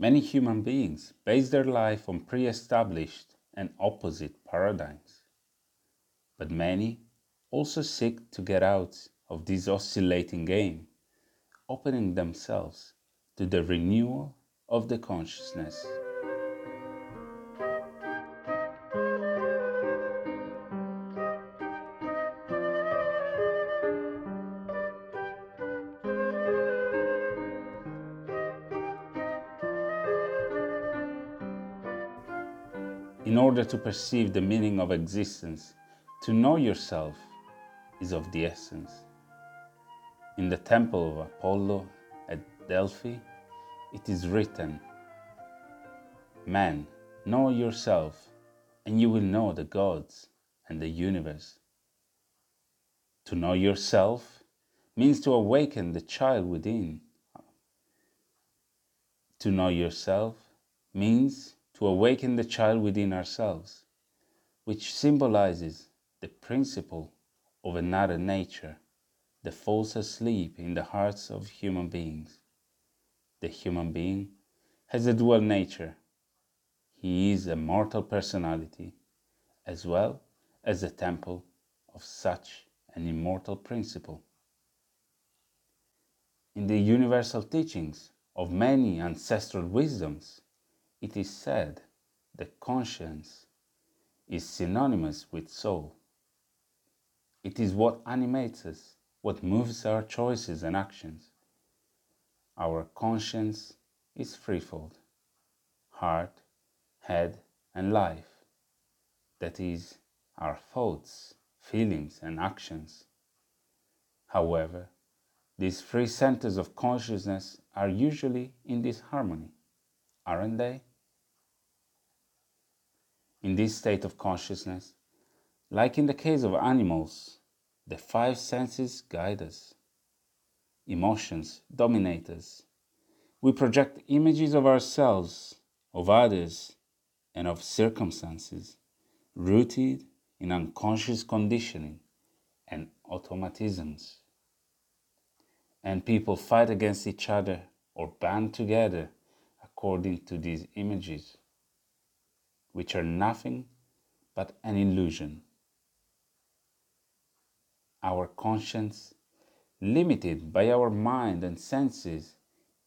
Many human beings base their life on pre established and opposite paradigms. But many also seek to get out of this oscillating game, opening themselves to the renewal of the consciousness. In order to perceive the meaning of existence, to know yourself is of the essence. In the temple of Apollo at Delphi, it is written, Man, know yourself, and you will know the gods and the universe. To know yourself means to awaken the child within. To know yourself means to awaken the child within ourselves, which symbolizes the principle of another nature that falls asleep in the hearts of human beings. The human being has a dual nature. He is a mortal personality as well as a temple of such an immortal principle. In the universal teachings of many ancestral wisdoms, it is said that conscience is synonymous with soul. It is what animates us, what moves our choices and actions. Our conscience is threefold heart, head, and life. That is, our thoughts, feelings, and actions. However, these three centers of consciousness are usually in disharmony, aren't they? In this state of consciousness, like in the case of animals, the five senses guide us. Emotions dominate us. We project images of ourselves, of others, and of circumstances, rooted in unconscious conditioning and automatisms. And people fight against each other or band together according to these images which are nothing but an illusion. Our conscience, limited by our mind and senses,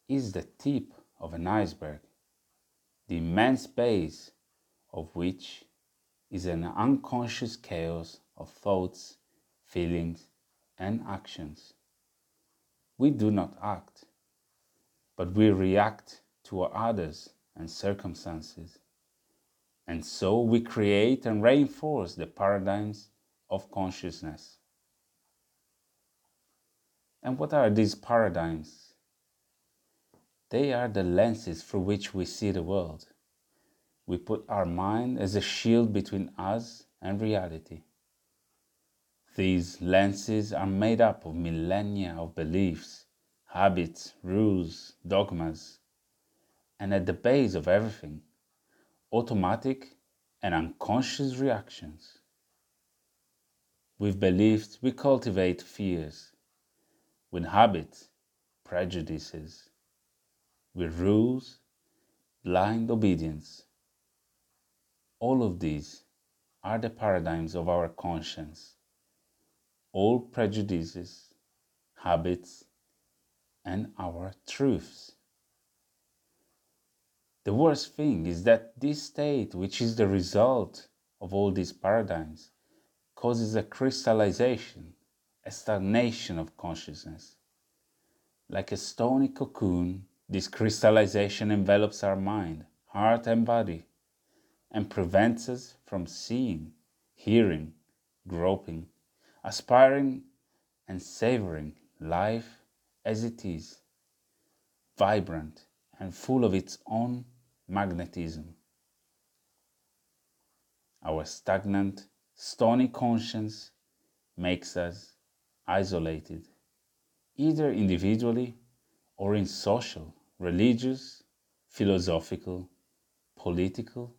is the tip of an iceberg, the immense base of which is an unconscious chaos of thoughts, feelings, and actions. We do not act, but we react to others and circumstances. And so we create and reinforce the paradigms of consciousness. And what are these paradigms? They are the lenses through which we see the world. We put our mind as a shield between us and reality. These lenses are made up of millennia of beliefs, habits, rules, dogmas, and at the base of everything automatic and unconscious reactions. With beliefs, we cultivate fears. With habits, prejudices. With rules, blind obedience. All of these are the paradigms of our conscience. All prejudices, habits, and our truths. The worst thing is that this state, which is the result of all these paradigms, causes a crystallization, a stagnation of consciousness. Like a stony cocoon, this crystallization envelops our mind, heart, and body and prevents us from seeing, hearing, groping, aspiring, and savoring life as it is, vibrant and full of its own magnetism. Our stagnant, stony conscience makes us isolated, either individually or in social, religious, philosophical, political,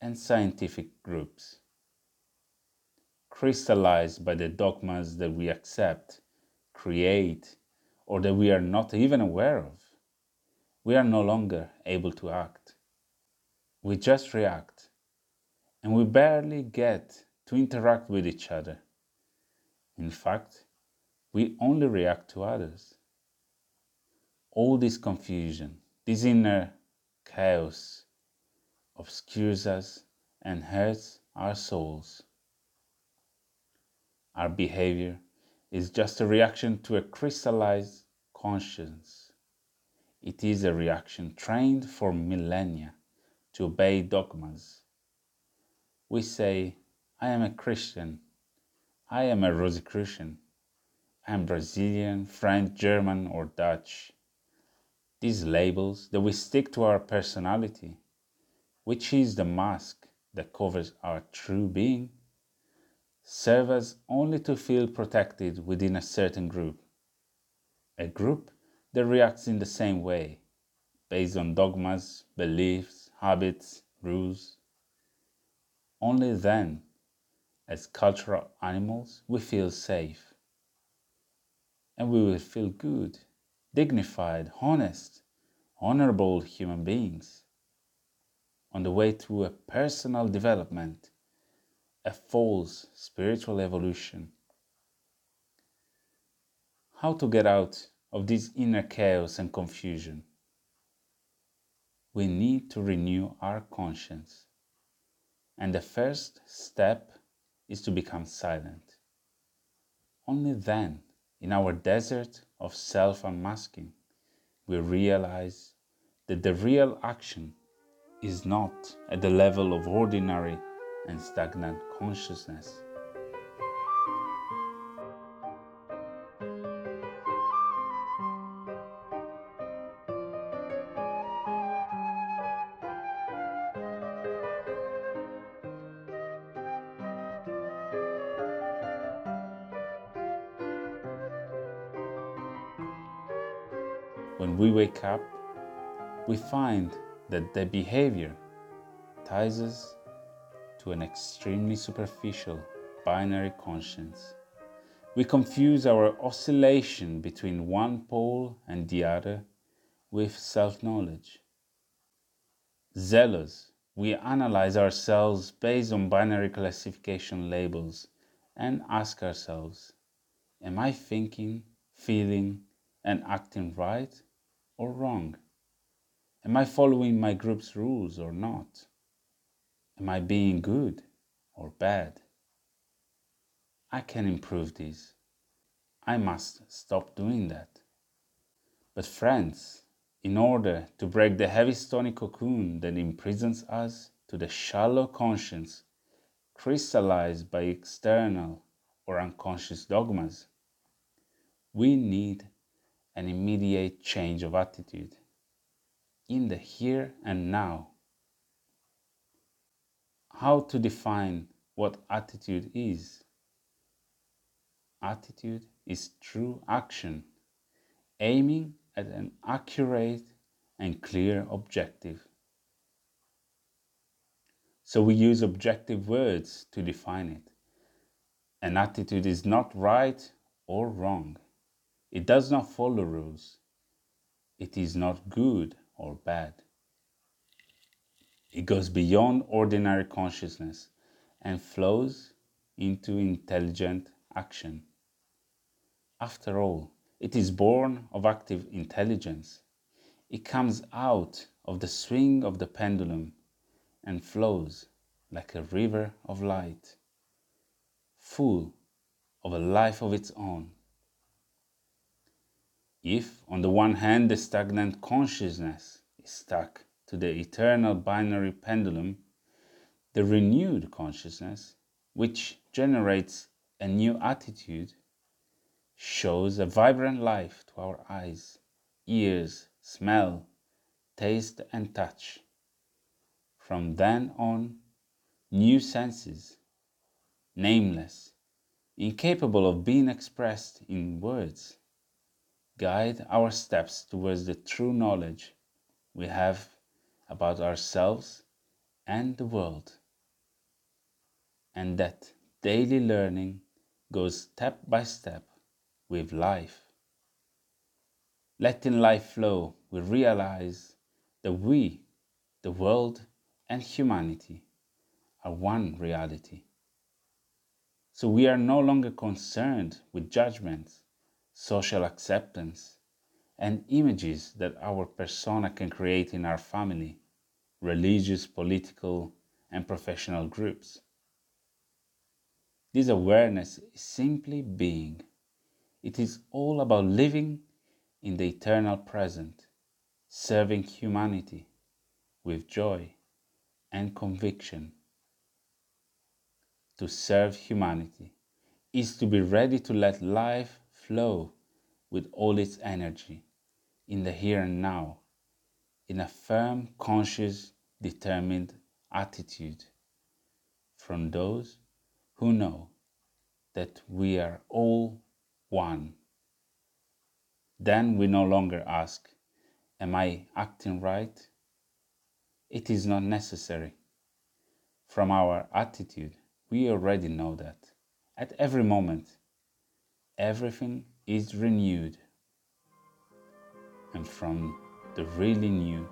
and scientific groups. Crystallized by the dogmas that we accept, create, or that we are not even aware of we are no longer able to act. We just react, and we barely get to interact with each other. In fact, we only react to others. All this confusion, this inner chaos, obscures us and hurts our souls. Our behavior is just a reaction to a crystallized conscience. It is a reaction trained for millennia to obey dogmas. We say, I am a Christian, I am a Rosicrucian, I am Brazilian, French, German, or Dutch. These labels that we stick to our personality, which is the mask that covers our true being, serve us only to feel protected within a certain group. A group that reacts in the same way, based on dogmas, beliefs, habits, rules. Only then, as cultural animals, we feel safe. And we will feel good, dignified, honest, honorable human beings on the way to a personal development a false spiritual evolution. How to get out of this inner chaos and confusion? We need to renew our conscience. And the first step is to become silent. Only then, in our desert of self unmasking, we realize that the real action is not at the level of ordinary and stagnant consciousness. When we wake up, we find that the behavior ties us to an extremely superficial binary conscience. We confuse our oscillation between one pole and the other with self knowledge. Zealous, we analyze ourselves based on binary classification labels and ask ourselves Am I thinking, feeling, and acting right or wrong? Am I following my group's rules or not? Am I being good or bad? I can improve this. I must stop doing that. But, friends, in order to break the heavy stony cocoon that imprisons us to the shallow conscience crystallized by external or unconscious dogmas, we need an immediate change of attitude in the here and now how to define what attitude is. Attitude is true action, aiming at an accurate and clear objective. So we use objective words to define it. An attitude is not right or wrong. It does not follow rules. It is not good or bad. It goes beyond ordinary consciousness and flows into intelligent action. After all, it is born of active intelligence. It comes out of the swing of the pendulum and flows like a river of light, full of a life of its own. If, on the one hand, the stagnant consciousness is stuck to the eternal binary pendulum, the renewed consciousness, which generates a new attitude, shows a vibrant life to our eyes, ears, smell, taste, and touch. From then on, new senses, nameless, incapable of being expressed in words, guide our steps towards the true knowledge we have about ourselves and the world. And that daily learning goes step by step with life. Letting life flow we realize that we, the world, and humanity are one reality. So we are no longer concerned with judgments, social acceptance, and images that our persona can create in our family, religious, political, and professional groups. This awareness is simply being. It is all about living in the eternal present, serving humanity with joy and conviction to serve humanity is to be ready to let life flow with all its energy in the here and now, in a firm, conscious, determined attitude from those who know that we are all one. Then we no longer ask, Am I acting right? It is not necessary. From our attitude, we already know that. At every moment, everything is renewed. And from the really new,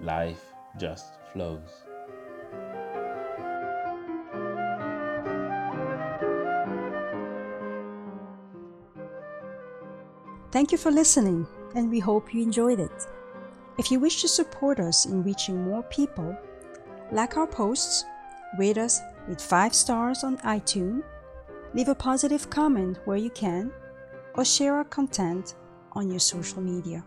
life just flows. Thank you for listening, and we hope you enjoyed it. If you wish to support us in reaching more people, like our posts, rate us with 5 stars on iTunes, leave a positive comment where you can, or share our content on your social media.